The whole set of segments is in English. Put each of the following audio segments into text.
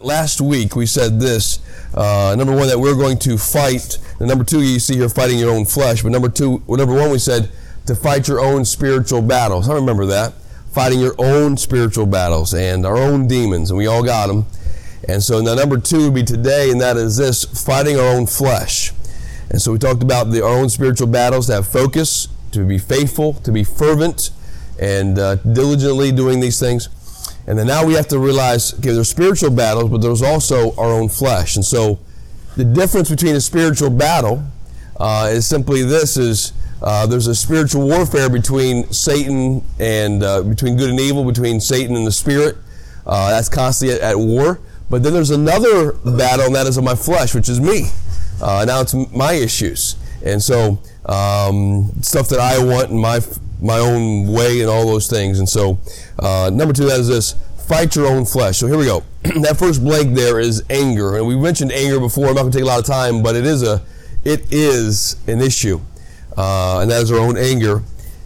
Last week we said this. Uh, number one, that we're going to fight. And number two, you see here fighting your own flesh. But number two, number one, we said to fight your own spiritual battles. I remember that. Fighting your own spiritual battles and our own demons, and we all got them. And so now number two would be today, and that is this fighting our own flesh. And so we talked about the, our own spiritual battles to have focus, to be faithful, to be fervent, and uh, diligently doing these things. And then now we have to realize, okay, there's spiritual battles, but there's also our own flesh. And so the difference between a spiritual battle uh, is simply this is uh, there's a spiritual warfare between Satan and uh, between good and evil, between Satan and the spirit. Uh, that's constantly at, at, war. But then there's another battle, and that is of my flesh, which is me. Uh, now it's my issues. And so um, stuff that I want in my my own way and all those things. And so, uh, number two, that is this fight your own flesh. So here we go. that first blank there is anger, and we mentioned anger before. I'm not going to take a lot of time, but it is a it is an issue, uh, and that is our own anger.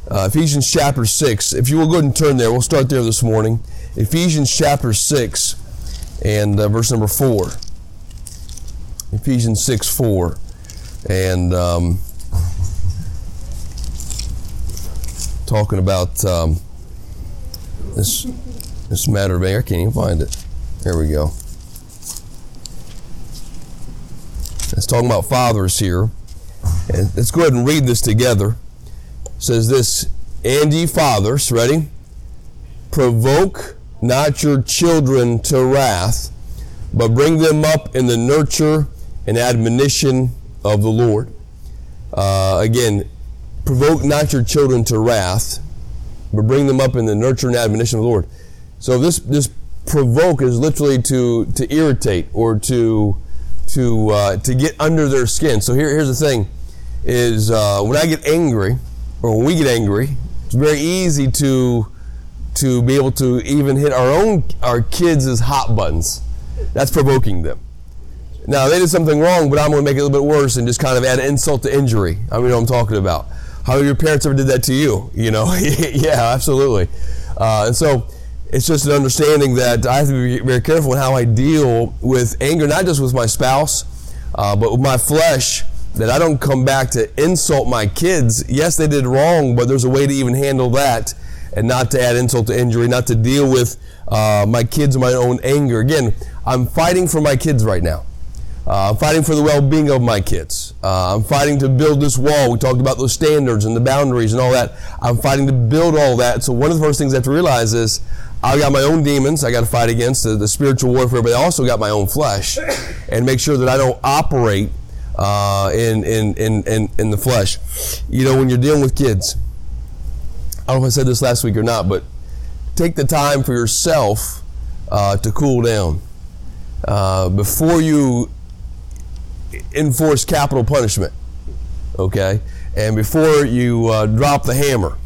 Uh, Ephesians chapter six. If you will go ahead and turn there, we'll start there this morning. Ephesians chapter six and uh, verse number four. Ephesians six four, and. Um, talking about um, this this matter of anger. I can't even find it. There we go. It's talking about fathers here. And let's go ahead and read this together. It says this, and ye fathers, ready? Provoke not your children to wrath, but bring them up in the nurture and admonition of the Lord. Uh, again, provoke not your children to wrath, but bring them up in the nurture and admonition of the Lord. So this this provoke is literally to to irritate or to to uh, to get under their skin. So here, here's the thing: is uh, when I get angry or when we get angry, it's very easy to to be able to even hit our own our kids' hot buttons. That's provoking them. Now they did something wrong, but I'm going to make it a little bit worse and just kind of add insult to injury. I mean, what I'm talking about how your parents ever did that to you. You know, yeah, absolutely. Uh, and so it's just an understanding that I have to be very careful in how I deal with anger, not just with my spouse, uh, but with my flesh. That I don't come back to insult my kids. Yes, they did wrong, but there's a way to even handle that and not to add insult to injury, not to deal with uh, my kids my own anger. Again, I'm fighting for my kids right now. Uh, I'm fighting for the well-being of my kids. Uh, I'm fighting to build this wall. We talked about those standards and the boundaries and all that. I'm fighting to build all that. So one of the first things I have to realize is I've got my own demons I got to fight against the, the, spiritual warfare, but I also got my own flesh, and make sure that I don't operate uh, in, in in in in the flesh. You know, when you're dealing with kids, I don't know if I said this last week or not, but take the time for yourself uh, to cool down uh, before you enforce capital punishment, okay? And before you uh, drop the hammer,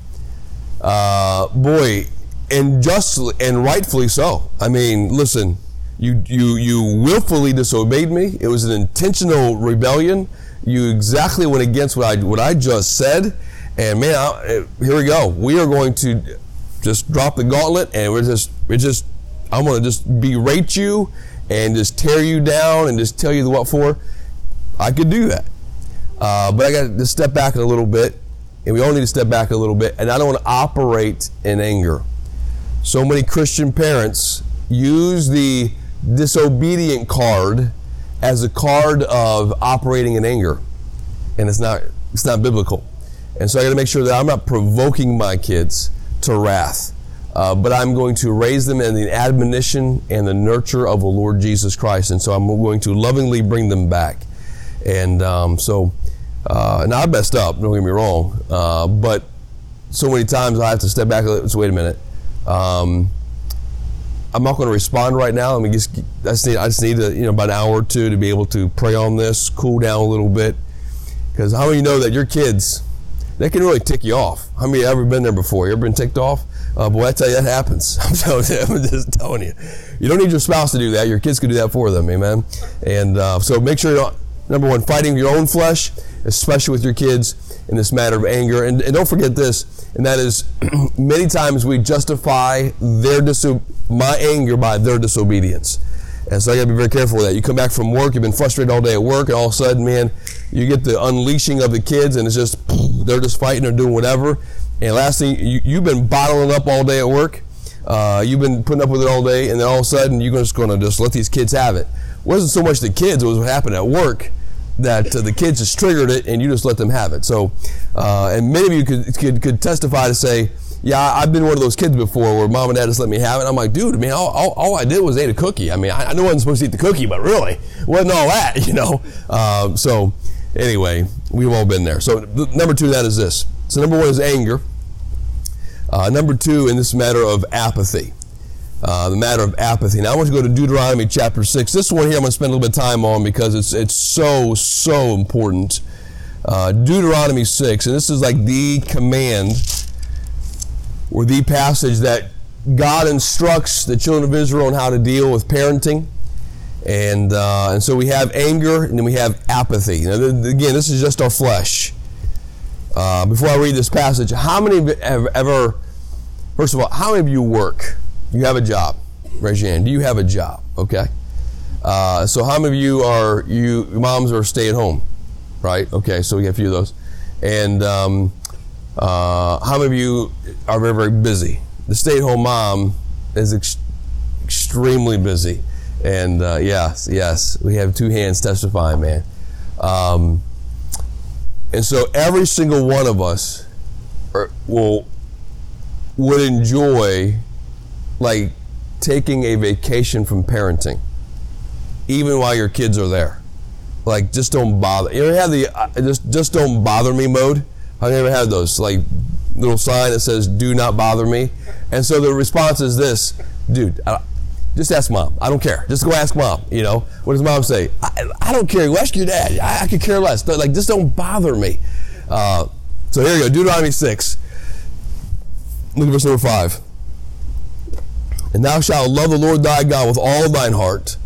uh, boy, and justly and rightfully so. I mean, listen, you you you willfully disobeyed me. It was an intentional rebellion. You exactly went against what I what I just said, and man, I, here we go. We are going to just drop the gauntlet, and we're just we're just I'm going to just berate you and just tear you down and just tell you the what for. I could do that. Uh, but I got to step back a little bit, and we all need to step back a little bit, and I don't want to operate in anger. So many Christian parents use the disobedient card as a card of operating in anger, and it's not it's not biblical. And so I got to make sure that I'm not provoking my kids to wrath, uh, but I'm going to raise them in the admonition and the nurture of the Lord Jesus Christ. And so I'm going to lovingly bring them back. And um, so, uh, now I messed up, don't get me wrong, uh, but so many times I have to step back and say, wait a minute. Um, I'm not going to respond right now. I mean, just, I just need, I just need you know, about an hour or two to be able to pray on this, cool down a little bit. Because how many know that your kids, they can really tick you off? How many ever been there before? You ever been ticked off? Uh, boy, I tell you, that happens. I'm, telling you, I'm just telling you. You don't need your spouse to do that. Your kids can do that for them, amen? And uh, so make sure Number one, fighting your own flesh, especially with your kids in this matter of anger. And, and don't forget this, and that is many times we justify their diso- my anger by their disobedience. And so I got to be very careful with that. You come back from work, you've been frustrated all day at work, and all of a sudden, man, you get the unleashing of the kids, and it's just they're just fighting or doing whatever. And last thing, you, you've been bottling up all day at work. Uh, you've been putting up with it all day, and then all of a sudden, you're just to just let these kids have it. Wasn't so much the kids; it was what happened at work that uh, the kids just triggered it, and you just let them have it. So, uh, and many of you could, could could testify to say yeah, I've been one of those kids before where mom and dad just let me have it. I'm like, dude, I mean, all, all, all I did was ate a cookie. I mean, I, I knew I wasn't supposed to eat the cookie, but really, wasn't all that, you know? Uh, so, anyway, we've all been there. So, number two, that is this. So, number one is anger. Uh, number two, in this matter of apathy. Uh, the matter of apathy. Now, I want to go to Deuteronomy chapter 6. This one here I'm going to spend a little bit of time on because it's, it's so, so important. Uh, Deuteronomy 6, and this is like the command or the passage that God instructs the children of Israel on how to deal with parenting. And, uh, and so we have anger and then we have apathy. Now, again, this is just our flesh. Uh, before I read this passage, how many have ever, first of all, how many of you work? You have a job. Raise your hand. Do you have a job? Okay. Uh, so how many of you are, you moms are stay at home? Right? Okay, so we have a few of those. And um, uh, how many of you are very, very busy? The stay at home mom is ex- extremely busy. And uh, yes, yes, we have two hands testifying, man. Um, and so every single one of us are, will would enjoy like taking a vacation from parenting, even while your kids are there. Like, just don't bother. You ever have the uh, just just don't bother me mode? I've never had those like little sign that says "Do not bother me," and so the response is this, dude. Just ask mom. I don't care. Just go ask mom. You know what does mom say? I, I don't care. Go ask your dad. I, I could care less. Like just don't bother me. Uh, so here you go. Deuteronomy six. Look at verse number five. And thou shalt love the Lord thy God with all thine heart,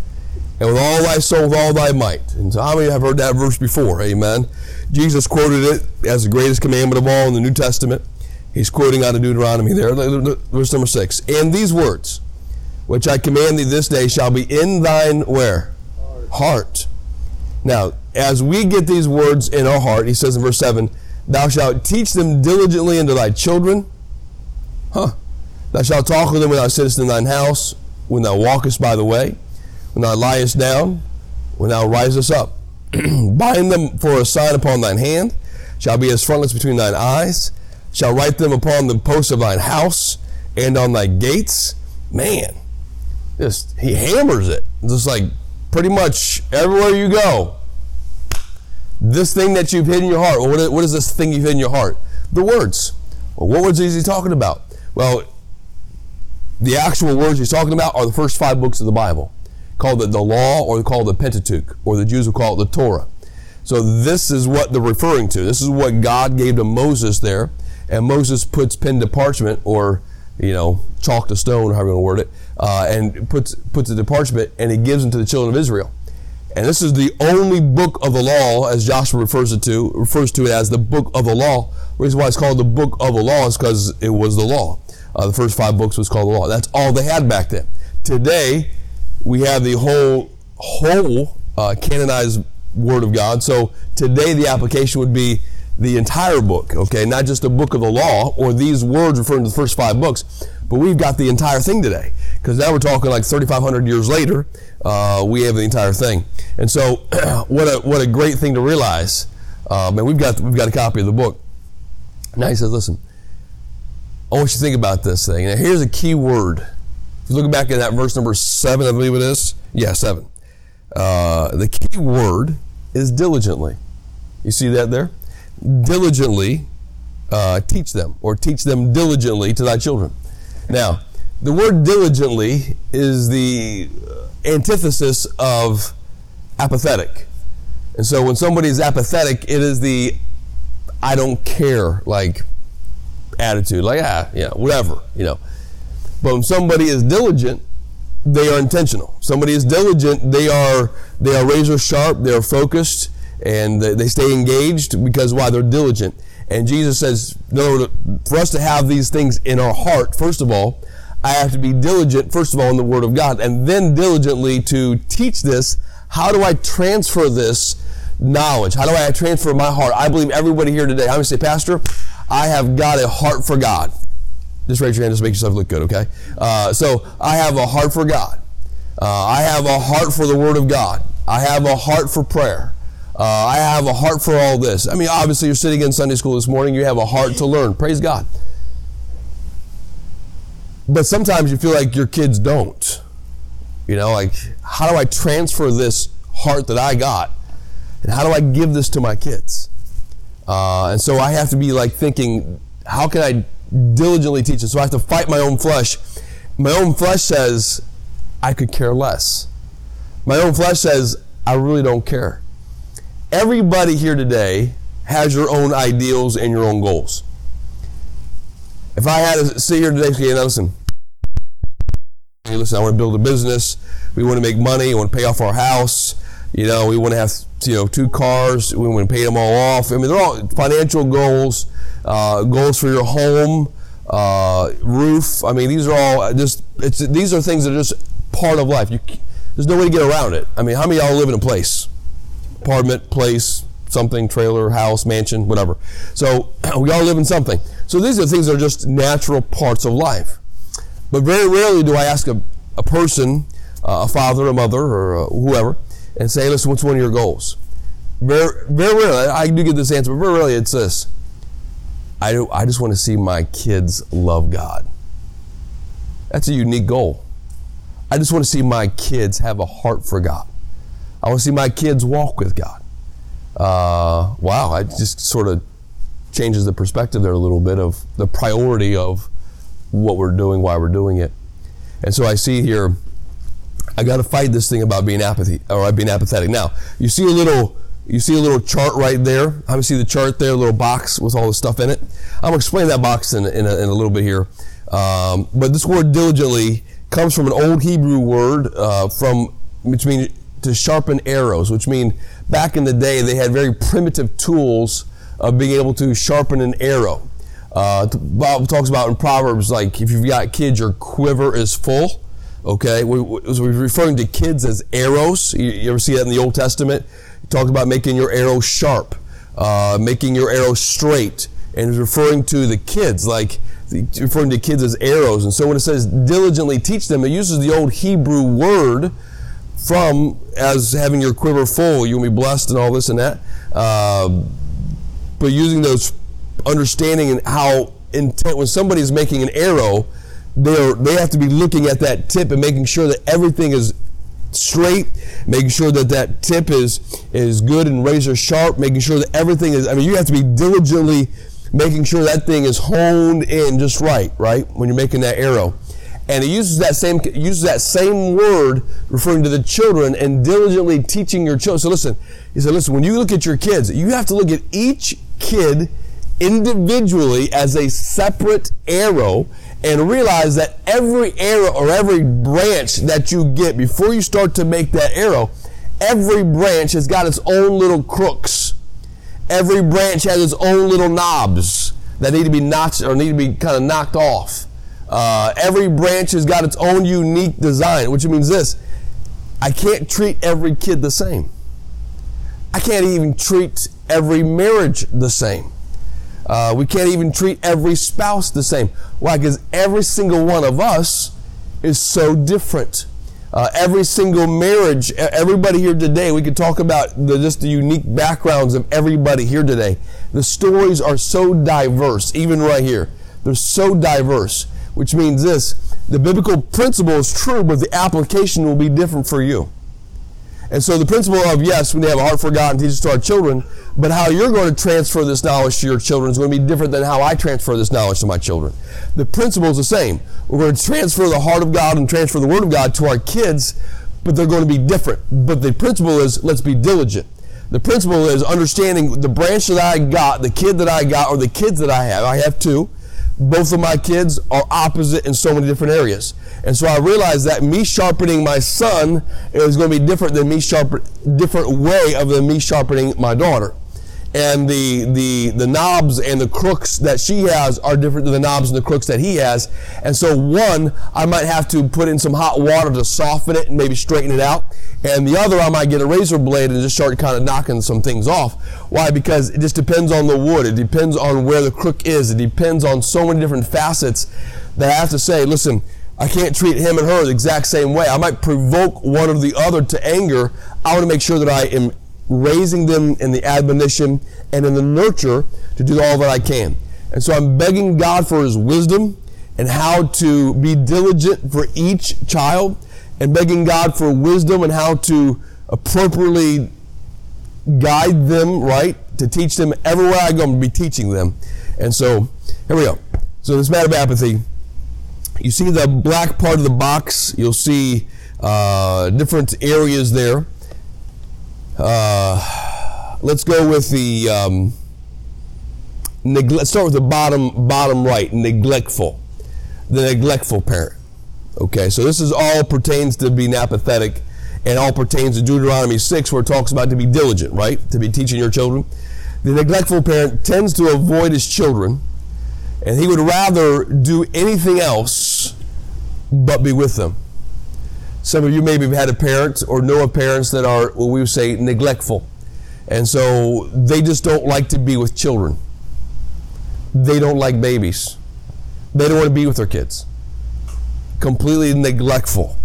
and with all thy soul, with all thy might. And so how many have heard that verse before? Amen. Jesus quoted it as the greatest commandment of all in the New Testament. He's quoting out of Deuteronomy there, verse number six. And these words, which I command thee this day, shall be in thine where? Heart. heart. Now, as we get these words in our heart, he says in verse 7, Thou shalt teach them diligently unto thy children. Huh. Thou shalt talk with them when thou sittest in thine house, when thou walkest by the way, when thou liest down, when thou risest up. bind them for a sign upon thine hand, shall be as frontlets between thine eyes, shall write them upon the posts of thine house and on thy gates. Man, just he hammers it. Just like pretty much everywhere you go. This thing that you've hid in your heart. Well, what is, what is this thing you've hid in your heart? The words. Well, what words is he talking about? Well, the actual words he's talking about are the first five books of the Bible called it the law or called the Pentateuch, or the Jews will call it the Torah. So this is what they're referring to. This is what God gave to Moses there, and Moses puts pen to parchment, or you know, chalk to stone, however you want to word it, uh, and puts puts it to parchment, and he gives them to the children of Israel. And this is the only book of the law, as Joshua refers it to, refers to it as the book of the law. The reason why it's called the book of the law is because it was the law. Uh, the first five books was called the law. That's all they had back then. Today, we have the whole whole uh, canonized Word of God. So today the application would be the entire book, okay, not just a book of the law or these words referring to the first five books, but we've got the entire thing today because now we're talking like 3,500 years later. Uh, we have the entire thing, and so what a what a great thing to realize. Um, and we've got we've got a copy of the book. Now he says, listen, I want you to think about this thing. Now here's a key word If you look back at that verse number seven, I believe it is. Yeah, seven. Uh, the key word is diligently. You see that there? Diligently uh, teach them, or teach them diligently to thy children. Now, the word diligently is the antithesis of apathetic. And so when somebody is apathetic, it is the I don't care like attitude, like ah, yeah, whatever, you know. But when somebody is diligent, they are intentional. Somebody is diligent, they are they are razor sharp, they are focused, and they stay engaged because why? They're diligent. And Jesus says, no, for us to have these things in our heart, first of all, I have to be diligent, first of all, in the Word of God, and then diligently to teach this. How do I transfer this knowledge? How do I transfer my heart? I believe everybody here today, I'm going to say, Pastor, I have got a heart for God. Just raise your hand, just make yourself look good, okay? Uh, so I have a heart for God. Uh, I have a heart for the Word of God. I have a heart for prayer. Uh, I have a heart for all this. I mean, obviously, you're sitting in Sunday school this morning, you have a heart to learn. Praise God. But sometimes you feel like your kids don't. You know, like, how do I transfer this heart that I got? And how do I give this to my kids? Uh, and so I have to be like thinking, how can I diligently teach it? So I have to fight my own flesh. My own flesh says, I could care less. My own flesh says, I really don't care. Everybody here today has your own ideals and your own goals. If I had to sit here today and say, listen, listen, I want to build a business. We want to make money. We want to pay off our house. You know, we want to have you know two cars. We want to pay them all off. I mean, they're all financial goals, uh, goals for your home, uh, roof. I mean, these are all just it's these are things that are just part of life. You, there's no way to get around it. I mean, how many of y'all live in a place? apartment, place, something, trailer, house, mansion, whatever. So we all live in something. So these are things that are just natural parts of life. But very rarely do I ask a, a person, uh, a father, a mother, or uh, whoever, and say, listen, what's one of your goals? Very, very rarely, I do get this answer, but very rarely it's this. I, do, I just want to see my kids love God. That's a unique goal. I just want to see my kids have a heart for God. I want to see my kids walk with God. Uh, wow, it just sort of changes the perspective there a little bit of the priority of what we're doing, why we're doing it. And so I see here, I got to fight this thing about being apathy or I being apathetic. Now, you see a little, you see a little chart right there. Gonna see the chart there, a little box with all the stuff in it. I'm gonna explain that box in, in, a, in a little bit here. Um, but this word diligently comes from an old Hebrew word uh, from which means to sharpen arrows, which mean back in the day they had very primitive tools of being able to sharpen an arrow. Uh, Bob talks about in Proverbs, like if you've got kids, your quiver is full. Okay, we, we're referring to kids as arrows. You, you, ever see that in the Old Testament? It talks about making your arrow sharp, uh, making your arrow straight, and referring to the kids, like referring to kids as arrows. And so when it says diligently teach them, it uses the old Hebrew word from as having your quiver full. You'll be blessed and all this and that. Uh, but using those understanding and how intent when somebody is making an arrow, they they have to be looking at that tip and making sure that everything is straight, making sure that that tip is is good and razor sharp, making sure that everything is. I mean, you have to be diligently making sure that thing is honed in just right, right when you're making that arrow and he uses that same uses that same word referring to the children and diligently teaching your children. So listen, he said, listen, when you look at your kids, you have to look at each kid individually as a separate arrow and realize that every arrow or every branch that you get before you start to make that arrow, every branch has got its own little crooks. Every branch has its own little knobs that need to be notched or need to be kind of knocked off. Uh, every branch has got its own unique design, which means this I can't treat every kid the same. I can't even treat every marriage the same. Uh, we can't even treat every spouse the same. Why? Because every single one of us is so different. Uh, every single marriage, everybody here today, we could talk about the, just the unique backgrounds of everybody here today. The stories are so diverse, even right here. They're so diverse which means this the biblical principle is true, but the application will be different for you. And so the principle of, yes, we have a heart for God and teach it to our children, but how you're going to transfer this knowledge to your children is going to be different than how I transfer this knowledge to my children. The principle is the same. We're going to transfer the heart of God and transfer the Word of God to our kids, but they're going to be different. But the principle is, let's be diligent. The principle is understanding the branch that I got, the kid that I got, or the kids that I have. I have two both of my kids are opposite in so many different areas. And so I realized that me sharpening my son is going to be different than me sharpen different way of than me sharpening my daughter. And the the the knobs and the crooks that she has are different than the knobs and the crooks that he has. And so one, I might have to put in some hot water to soften it and maybe straighten it out. And the other, I might get a razor blade and just start kind of knocking some things off. Why? Because it just depends on the wood. It depends on where the crook is. It depends on so many different facets that I have to say, listen, I can't treat him and her the exact same way. I might provoke one or the other to anger. I want to make sure that I am raising them in the admonition and in the nurture to do all that I can. And so I'm begging God for his wisdom and how to be diligent for each child and begging God for wisdom and how to appropriately guide them, right? To teach them everywhere I go, I'm going to be teaching them. And so, here we go. So, this matter of apathy, you see the black part of the box, you'll see uh, different areas there. Uh, let's go with the um, let's start with the bottom bottom right neglectful. The neglectful parent. Okay so this is all pertains to being apathetic and all pertains to deuteronomy 6 where it talks about to be diligent right? To be teaching your children. The neglectful parent tends to avoid his children and he would rather do anything else but be with them some of you maybe have had a parent or know of parents that are what we would say neglectful. And so they just don't like to be with children. They don't like babies. They don't want to be with their kids. Completely neglectful.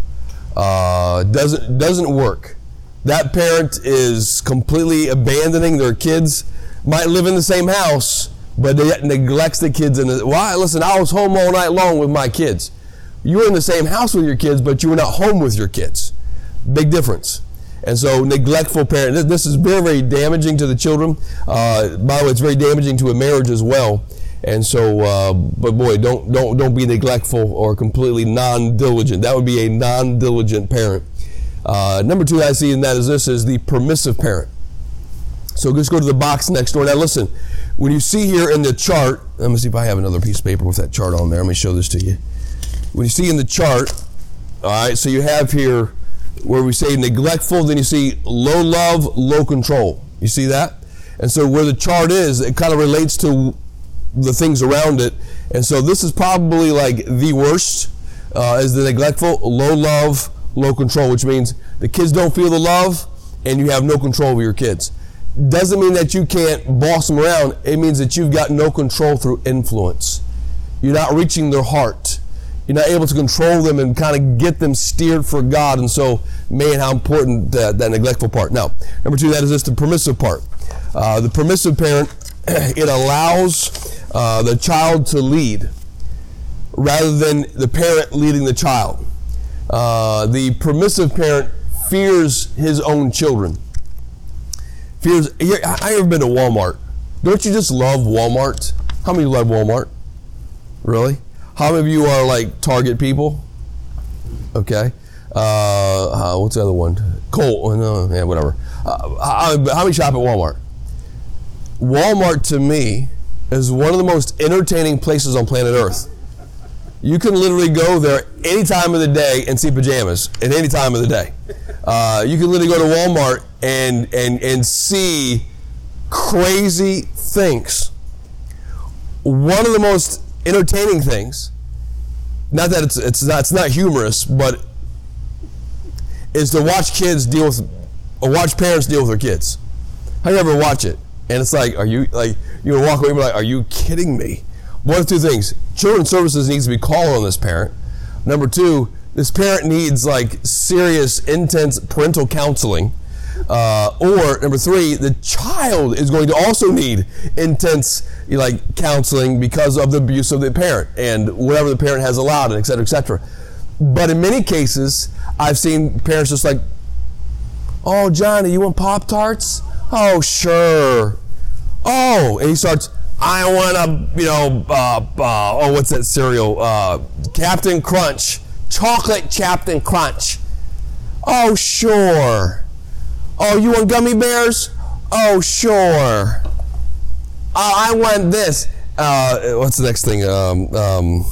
Uh, doesn't doesn't work. That parent is completely abandoning their kids. Might live in the same house, but they neglects the kids. And why? Listen, I was home all night long with my kids. You were in the same house with your kids, but you were not home with your kids. Big difference. And so, neglectful parent. This is very, very damaging to the children. Uh, by the way, it's very damaging to a marriage as well. And so, uh, but boy, don't don't don't be neglectful or completely non-diligent. That would be a non-diligent parent. Uh, number two, I see, in that is this: is the permissive parent. So let's go to the box next door. Now, listen. When you see here in the chart, let me see if I have another piece of paper with that chart on there. Let me show this to you when you see in the chart, all right, so you have here where we say neglectful, then you see low love, low control. You see that? And so where the chart is, it kind of relates to the things around it. And so this is probably like the worst uh, is the neglectful, low love, low control, which means the kids don't feel the love and you have no control over your kids. Doesn't mean that you can't boss them around. It means that you've got no control through influence. You're not reaching their heart you're not able to control them and kind of get them steered for God. And so, man, how important that, that neglectful part. Now, number two, that is just the permissive part. Uh, the permissive parent, it allows uh, the child to lead rather than the parent leading the child. Uh, the permissive parent fears his own children. Fears. I ever been to Walmart? Don't you just love Walmart? How many love Walmart? Really? How many of you are like Target people? Okay. Uh, uh, what's the other one? Kohl's. Oh, no, yeah, whatever. Uh, how, how many shop at Walmart? Walmart to me is one of the most entertaining places on planet Earth. You can literally go there any time of the day and see pajamas at any time of the day. Uh, you can literally go to Walmart and and and see crazy things. One of the most entertaining things. Not that it's it's not it's not humorous, but is to watch kids deal with or watch parents deal with their kids. How you ever watch it? And it's like, are you like you walk away and be like, are you kidding me? One of two things. Children's services needs to be called on this parent. Number two, this parent needs like serious, intense parental counseling uh, or number three, the child is going to also need intense like counseling because of the abuse of the parent and whatever the parent has allowed, and et cetera, et cetera. But in many cases, I've seen parents just like, "Oh, Johnny, you want Pop Tarts? Oh, sure. Oh," and he starts. I want a, you know, uh, uh, oh, what's that cereal? Uh, Captain Crunch, chocolate Captain Crunch. Oh, sure. Oh, you want gummy bears? Oh, sure. Oh, I want this. Uh, what's the next thing? Um, um,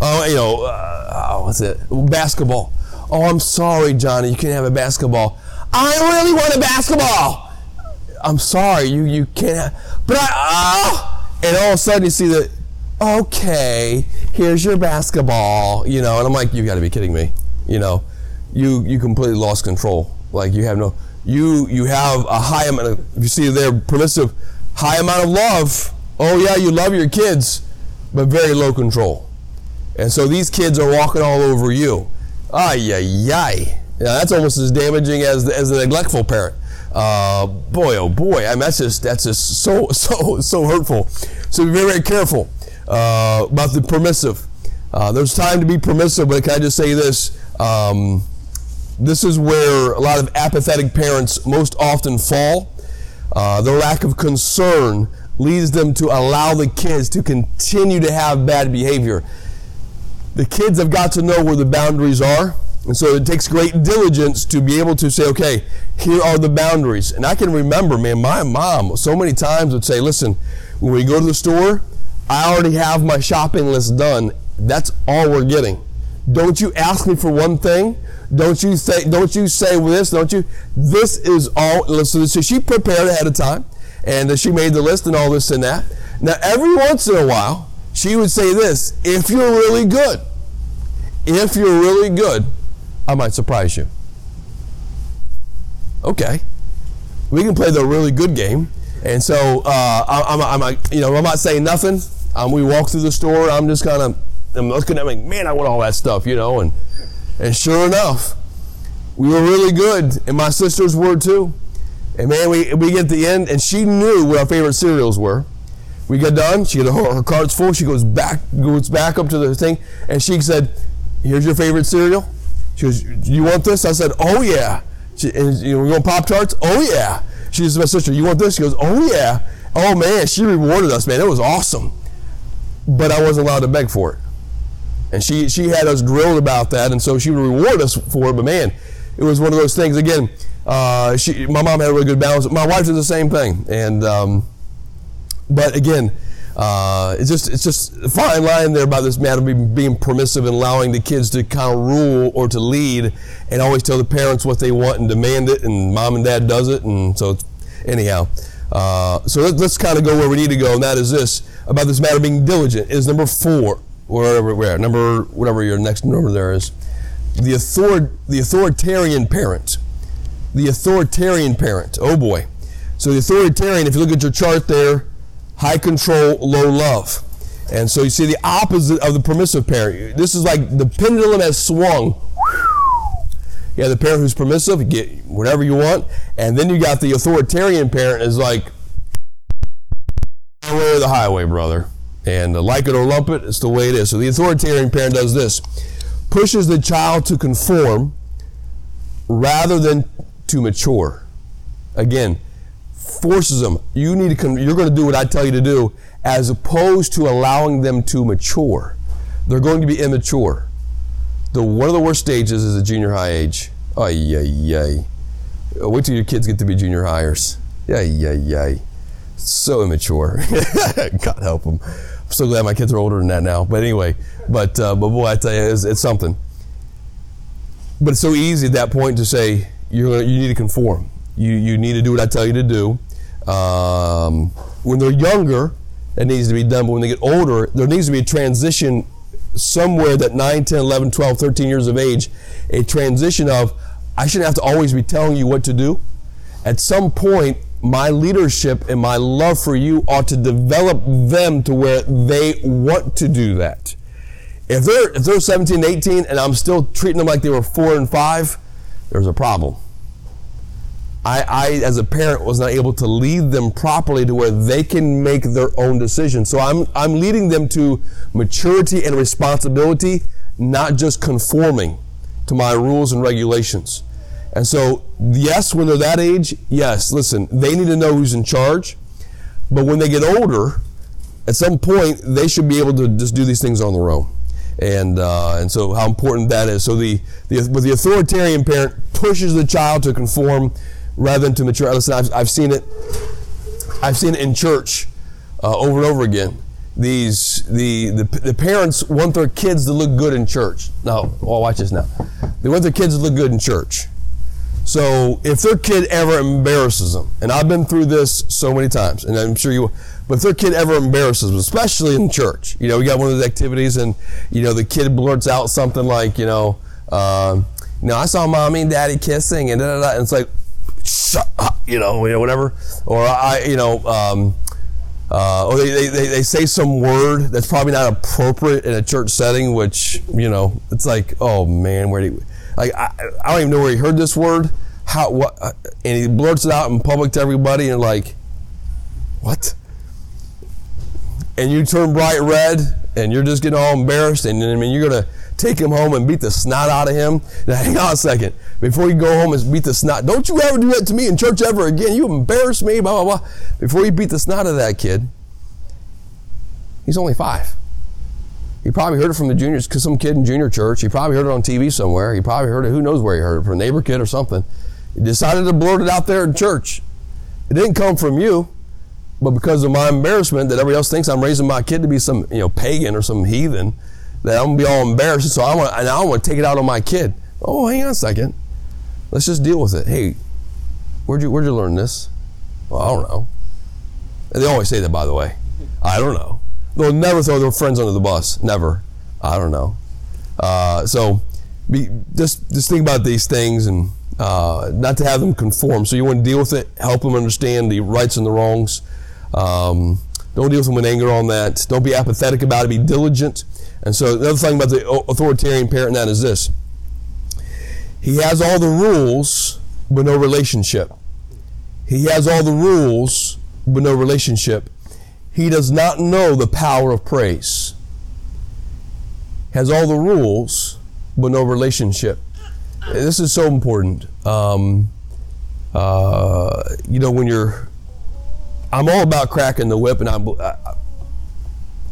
oh, you know, uh, oh, what's it? Basketball. Oh, I'm sorry, Johnny. You can't have a basketball. I really want a basketball. I'm sorry, you you can't. But I ah, and all of a sudden you see that. Okay, here's your basketball. You know, and I'm like, you got to be kidding me. You know, you you completely lost control. Like you have no you you have a high amount of you see they're permissive high amount of love. Oh yeah, you love your kids, but very low control. And so these kids are walking all over you. Ay ay ay. Yeah, that's almost as damaging as as the neglectful parent. Uh, boy, oh boy, I mean, that's just that's just so so so hurtful. So be very very careful uh, about the permissive. Uh, there's time to be permissive, but can I just say this? Um, this is where a lot of apathetic parents most often fall. Uh, their lack of concern leads them to allow the kids to continue to have bad behavior. The kids have got to know where the boundaries are. And so it takes great diligence to be able to say, okay, here are the boundaries. And I can remember, man, my mom so many times would say, listen, when we go to the store, I already have my shopping list done. That's all we're getting. Don't you ask me for one thing. Don't you say, don't you say this, don't you? This is all, so she prepared ahead of time and she made the list and all this and that. Now, every once in a while, she would say this if you're really good, if you're really good, I might surprise you. Okay. We can play the really good game. And so uh, I'm, I'm, I'm, you know, I'm not saying nothing. Um, we walk through the store. I'm just kind of, I'm looking at me, man, I want all that stuff, you know. And, and sure enough, we were really good. And my sisters were too. And man, we, we get to the end, and she knew what our favorite cereals were. We get done. She had her, her cards full. She goes back, goes back up to the thing, and she said, "Here's your favorite cereal." She goes, "Do you want this?" I said, "Oh yeah." She, and you know, we want Pop Tarts? Oh yeah. She says, "My sister, you want this?" She goes, "Oh yeah." Oh man, she rewarded us, man. It was awesome. But I wasn't allowed to beg for it, and she she had us drilled about that, and so she would reward us for it. But man, it was one of those things. Again, uh, she, my mom had a really good balance. My wife did the same thing, and um, but again uh, it's just it's just a fine line there about this matter of being permissive and allowing the kids to kind of rule or to lead and always tell the parents what they want and demand it and mom and dad does it and so anyhow uh, so let, us kind of go where we need to go and that is this about this matter of being diligent is number four wherever we're number whatever your next number there is the author the authoritarian parent the authoritarian parent oh boy so the authoritarian if you look at your chart there high control, low love. And so you see the opposite of the permissive parent. This is like the pendulum has swung. Have the parent who's permissive, you get whatever you want, and then you got the authoritarian parent is like, the highway, brother. And uh, like it or lump it, it's the way it is. So the authoritarian parent does this pushes the child to conform rather than to mature. Again, forces them. You need to. You're going to do what I tell you to do, as opposed to allowing them to mature. They're going to be immature. The one of the worst stages is the junior high age. Ay yay yay. Wait till your kids get to be junior highers. Yay yay yay. So immature. God help them. I'm so glad my kids are older than that now. But anyway, but uh, but boy, I tell you, it's, it's something. But it's so easy at that point to say you're you need to conform. You, you need to do what I tell you to do. Um, when they're younger, that needs to be done. But when they get older, there needs to be a transition somewhere that 9, 10, 11, 12, 13 years of age, a transition of, I shouldn't have to always be telling you what to do. At some point, my leadership and my love for you ought to develop them to where they want to do that. If they're, if they're 17, 18, and I'm still treating them like they were four and five, there's a problem. I, I, as a parent, was not able to lead them properly to where they can make their own decisions. So I'm, I'm leading them to maturity and responsibility, not just conforming to my rules and regulations. And so, yes, when they're that age, yes, listen, they need to know who's in charge. But when they get older, at some point, they should be able to just do these things on their own. And, uh, and so, how important that is. So, the, the, but the authoritarian parent pushes the child to conform rather than to mature. Listen, I've, I've seen it. I've seen it in church uh, over and over again. These the, the the parents want their kids to look good in church. Now, well, watch this now. They want their kids to look good in church. So if their kid ever embarrasses them, and I've been through this so many times, and I'm sure you, but if their kid ever embarrasses them, especially in church, you know, we got one of those activities, and you know, the kid blurts out something like, you know, um, you know, I saw mommy and daddy kissing, and da da da, and it's like, shut up, you know, you know, whatever, or I, you know. Um, uh, or they, they, they say some word that's probably not appropriate in a church setting, which, you know, it's like, oh man, where do you, like, I, I don't even know where he heard this word, how, what, uh, and he blurts it out in public to everybody, and like, what? And you turn bright red, and you're just getting all embarrassed, and I mean, you're to take him home and beat the snot out of him. Now, hang on a second. Before you go home and beat the snot, don't you ever do that to me in church ever again. You embarrass me, blah, blah, blah. Before you beat the snot out of that kid, he's only five. He probably heard it from the juniors, because some kid in junior church. He probably heard it on TV somewhere. He probably heard it, who knows where he heard it, from a neighbor kid or something. He decided to blurt it out there in church. It didn't come from you, but because of my embarrassment that everybody else thinks I'm raising my kid to be some, you know, pagan or some heathen, that I'm gonna be all embarrassed. So I want, and I want to take it out on my kid. Oh, hang on a second. Let's just deal with it. Hey, where'd you where'd you learn this? Well, I don't know. And they always say that, by the way. I don't know. They'll never throw their friends under the bus. Never. I don't know. Uh, so, be, just just think about these things and uh, not to have them conform. So you want to deal with it, help them understand the rights and the wrongs. Um, don't deal with them with anger on that. Don't be apathetic about it. Be diligent. And so the other thing about the authoritarian parent that is this. He has all the rules, but no relationship. He has all the rules, but no relationship. He does not know the power of praise. Has all the rules, but no relationship. This is so important. Um, uh, you know, when you're, I'm all about cracking the whip, and I'm, I,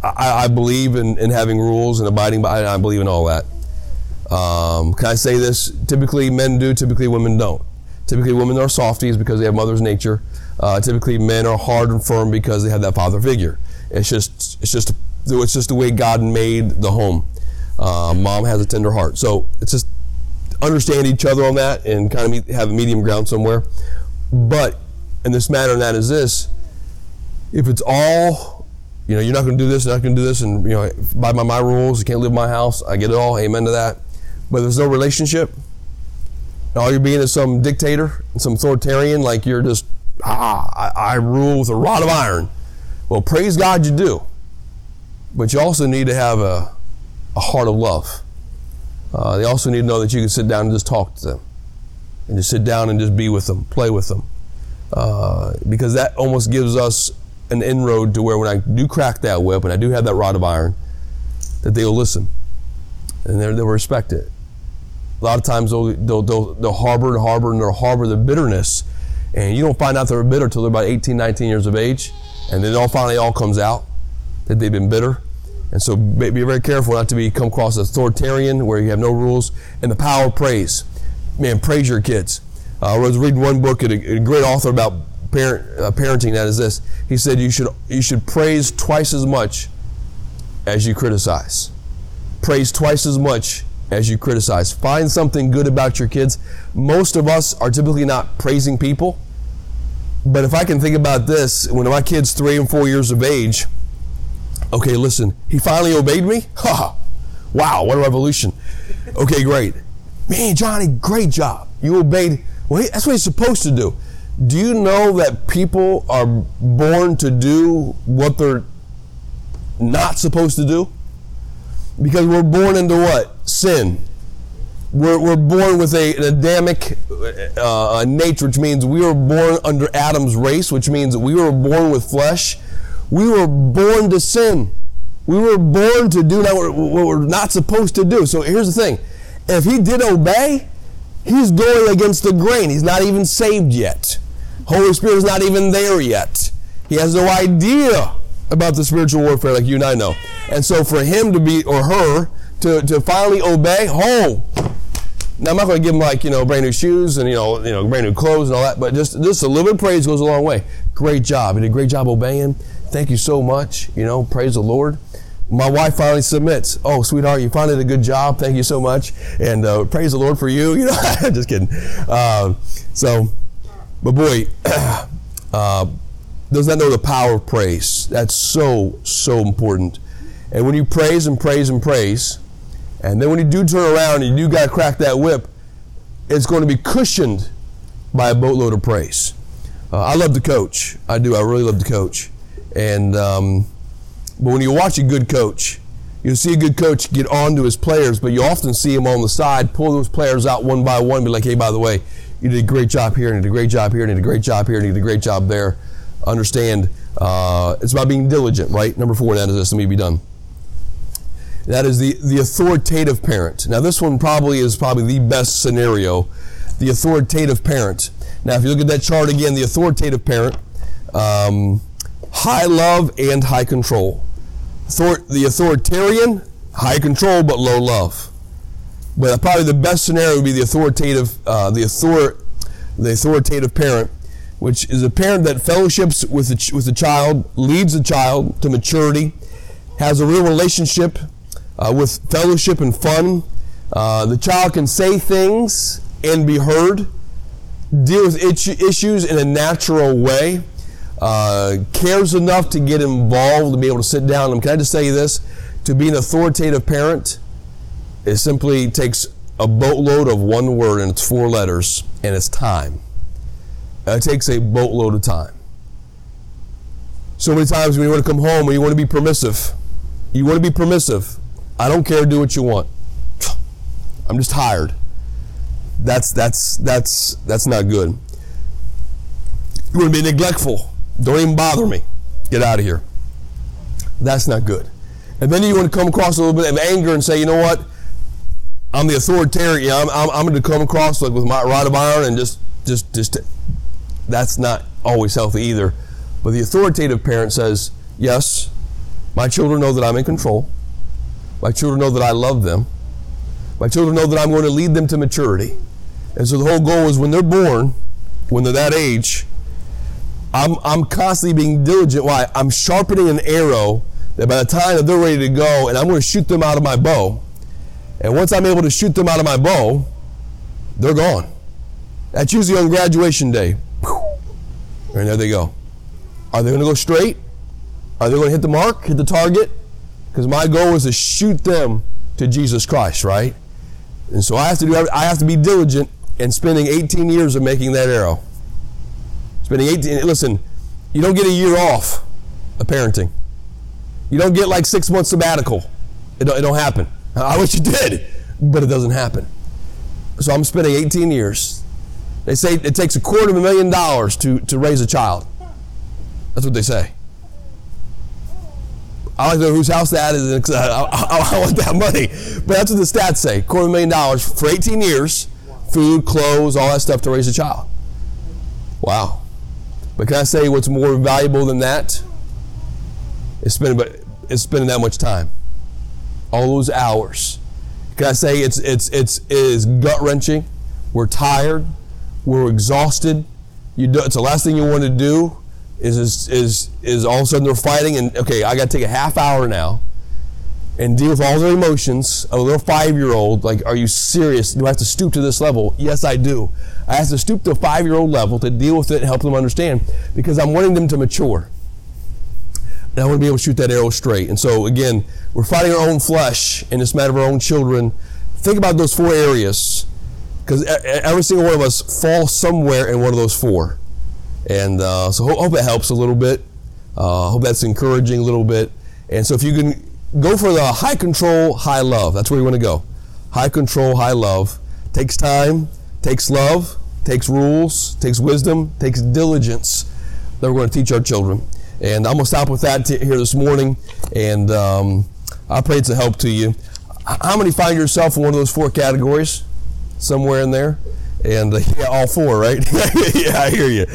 I, I believe in, in, having rules and abiding by. I believe in all that. Um, can I say this? Typically, men do. Typically, women don't. Typically, women are softies because they have mother's nature. Uh, typically, men are hard and firm because they have that father figure. It's just it's just it's just the way God made the home. Uh, mom has a tender heart, so it's just understand each other on that and kind of meet, have a medium ground somewhere. But in this matter, and that is this: if it's all you know, you're not going to do this, not going to do this, and you know, by my, my rules, you can't live in my house. I get it all. Amen to that. But there's no relationship. All you're being is some dictator, some authoritarian, like you're just ah, I, I rule with a rod of iron. Well, praise God, you do. But you also need to have a, a heart of love. Uh, they also need to know that you can sit down and just talk to them, and just sit down and just be with them, play with them, uh, because that almost gives us an inroad to where when I do crack that whip and I do have that rod of iron, that they'll listen and they'll respect it. A lot of times they'll, they'll, they'll, they'll harbor and harbor and they'll harbor the bitterness. And you don't find out they're bitter until they're about 18, 19 years of age. And then it all finally all comes out that they've been bitter. And so be, very careful not to be come across as authoritarian where you have no rules. And the power of praise. Man, praise your kids. Uh, I was reading one book, a, a great author about parent, uh, parenting that is this. He said you should you should praise twice as much as you criticize. Praise twice as much as you criticize. Find something good about your kids. Most of us are typically not praising people. But if I can think about this, when my kid's three and four years of age, okay, listen, he finally obeyed me? Ha! wow, what a revolution. Okay, great. Man, Johnny, great job. You obeyed. Well, that's what he's supposed to do. Do you know that people are born to do what they're not supposed to do? Because we're born into what? Sin. We're, we're born with a, an Adamic uh, nature, which means we were born under Adam's race, which means we were born with flesh. We were born to sin. We were born to do what we're not supposed to do. So here's the thing if he did obey, he's going against the grain. He's not even saved yet. Holy Spirit is not even there yet. He has no idea about the spiritual warfare like you and I know. And so for him to be, or her, to, to finally obey, oh, now I'm not going to give him like, you know, brand new shoes and, you know, you know, brand new clothes and all that, but just, just a little bit of praise goes a long way. Great job. He did a great job obeying. Thank you so much. You know, praise the Lord. my wife finally submits. Oh, sweetheart, you finally did a good job. Thank you so much. And uh, praise the Lord for you. You know, just kidding. Uh, so, but boy, uh, does not know the power of praise. That's so, so important. And when you praise and praise and praise, and then when you do turn around and you do got to crack that whip, it's going to be cushioned by a boatload of praise. Uh, I love to coach. I do. I really love to coach. And um, but when you watch a good coach, you see a good coach get on to his players, but you often see him on the side pull those players out one by one, be like, "Hey, by the way, you did a great job here, and you did a great job here, and you did a great job here, and you did a great job there." Understand? Uh, it's about being diligent, right? Number four. That is this. Let me be done. That is the the authoritative parent. Now, this one probably is probably the best scenario. The authoritative parent. Now, if you look at that chart again, the authoritative parent, um, high love and high control. The authoritarian, high control but low love. But probably the best scenario would be the authoritative, uh, the author, the authoritative parent, which is a parent that fellowships with the, with the child, leads the child to maturity, has a real relationship uh, with fellowship and fun. Uh, the child can say things and be heard, deal with issues in a natural way uh, cares enough to get involved, to be able to sit down. And can I just tell you this? To be an authoritative parent, it simply takes a boatload of one word and it's four letters, and it's time. Uh, it takes a boatload of time. So many times when you want to come home or you want to be permissive, you want to be permissive. I don't care, do what you want. I'm just tired. That's that's that's that's not good. You want to be neglectful. Don't even bother me. Get out of here. That's not good. And then you want to come across a little bit of anger and say, you know what? I'm the authoritarian. I'm, I'm, I'm going to come across like with my rod of iron and just, just, just. That's not always healthy either. But the authoritative parent says, yes, my children know that I'm in control. My children know that I love them. My children know that I'm going to lead them to maturity. And so the whole goal is when they're born, when they're that age, I'm, I'm constantly being diligent. Why? I'm sharpening an arrow that by the time that they're ready to go, and I'm going to shoot them out of my bow. And once I'm able to shoot them out of my bow, they're gone. That's usually on graduation day. And there they go. Are they going to go straight? Are they going to hit the mark, hit the target? Because my goal is to shoot them to Jesus Christ, right? And so I have to do. I have to be diligent in spending 18 years of making that arrow. Spending 18, listen, you don't get a year off of parenting. You don't get like six months sabbatical. It don't, it don't happen. I wish you did, but it doesn't happen. So I'm spending 18 years. They say it takes a quarter of a million dollars to, to raise a child. That's what they say. I like to know whose house that is. Uh, I, I, I, want that money. But that's what the stats say. Quarter of a million dollars for 18 years, food, clothes, all that stuff to raise a child. Wow. But can I say what's more valuable than that? It's spending, it's spending that much time. All those hours. Can I say it's, it's, it's, it is gut wrenching? We're tired. We're exhausted. You do, it's the last thing you want to do is, is, is, is all of a sudden they're fighting and, okay, I got to take a half hour now and deal with all their emotions of a little five year old. Like, are you serious? Do I have to stoop to this level? Yes, I do. I have to stoop to a five year old level to deal with it and help them understand because I'm wanting them to mature. And I want to be able to shoot that arrow straight. And so, again, we're fighting our own flesh in this matter of our own children. Think about those four areas because every single one of us falls somewhere in one of those four. And uh, so, hope, hope that helps a little bit. Uh, hope that's encouraging a little bit. And so, if you can go for the high control, high love. That's where you want to go. High control, high love. Takes time, takes love, takes rules, takes wisdom, takes diligence that we're going to teach our children. And I'm going to stop with that t- here this morning. And um, I pray it's a help to you. How many find yourself in one of those four categories? Somewhere in there? And uh, yeah, all four, right? yeah, I hear you.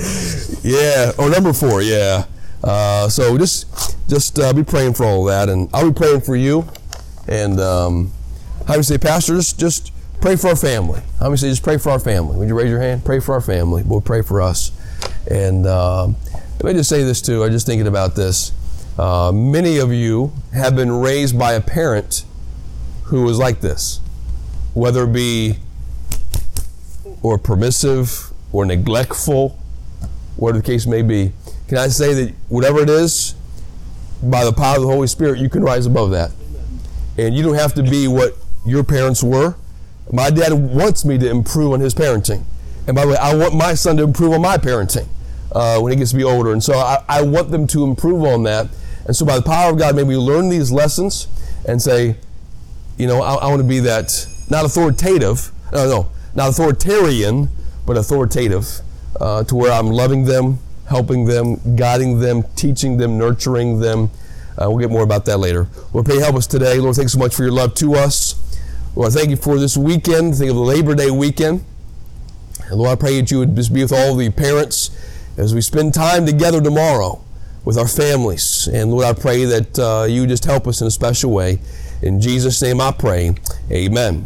Yeah. Or number four, yeah. Uh, so just just uh, be praying for all that, and I'll be praying for you. And um, how do you say, Pastor? Just just pray for our family. How many say just pray for our family? Would you raise your hand? Pray for our family. We'll pray for us. And um, let me just say this too. I'm just thinking about this. Uh, many of you have been raised by a parent who was like this, whether it be or permissive or neglectful, whatever the case may be. Can I say that whatever it is, by the power of the Holy Spirit, you can rise above that. And you don't have to be what your parents were. My dad wants me to improve on his parenting. And by the way, I want my son to improve on my parenting uh, when he gets to be older. And so I, I want them to improve on that. And so by the power of God, maybe we learn these lessons and say, you know, I, I want to be that, not authoritative, no, no, not authoritarian, but authoritative, uh, to where I'm loving them, helping them, guiding them, teaching them, nurturing them. Uh, we'll get more about that later. Lord, pray help us today. Lord, thanks so much for your love to us. Lord, thank you for this weekend. Think of the Labor Day weekend. And Lord, I pray that you would just be with all the parents as we spend time together tomorrow with our families. And Lord, I pray that uh, you just help us in a special way. In Jesus' name I pray. Amen.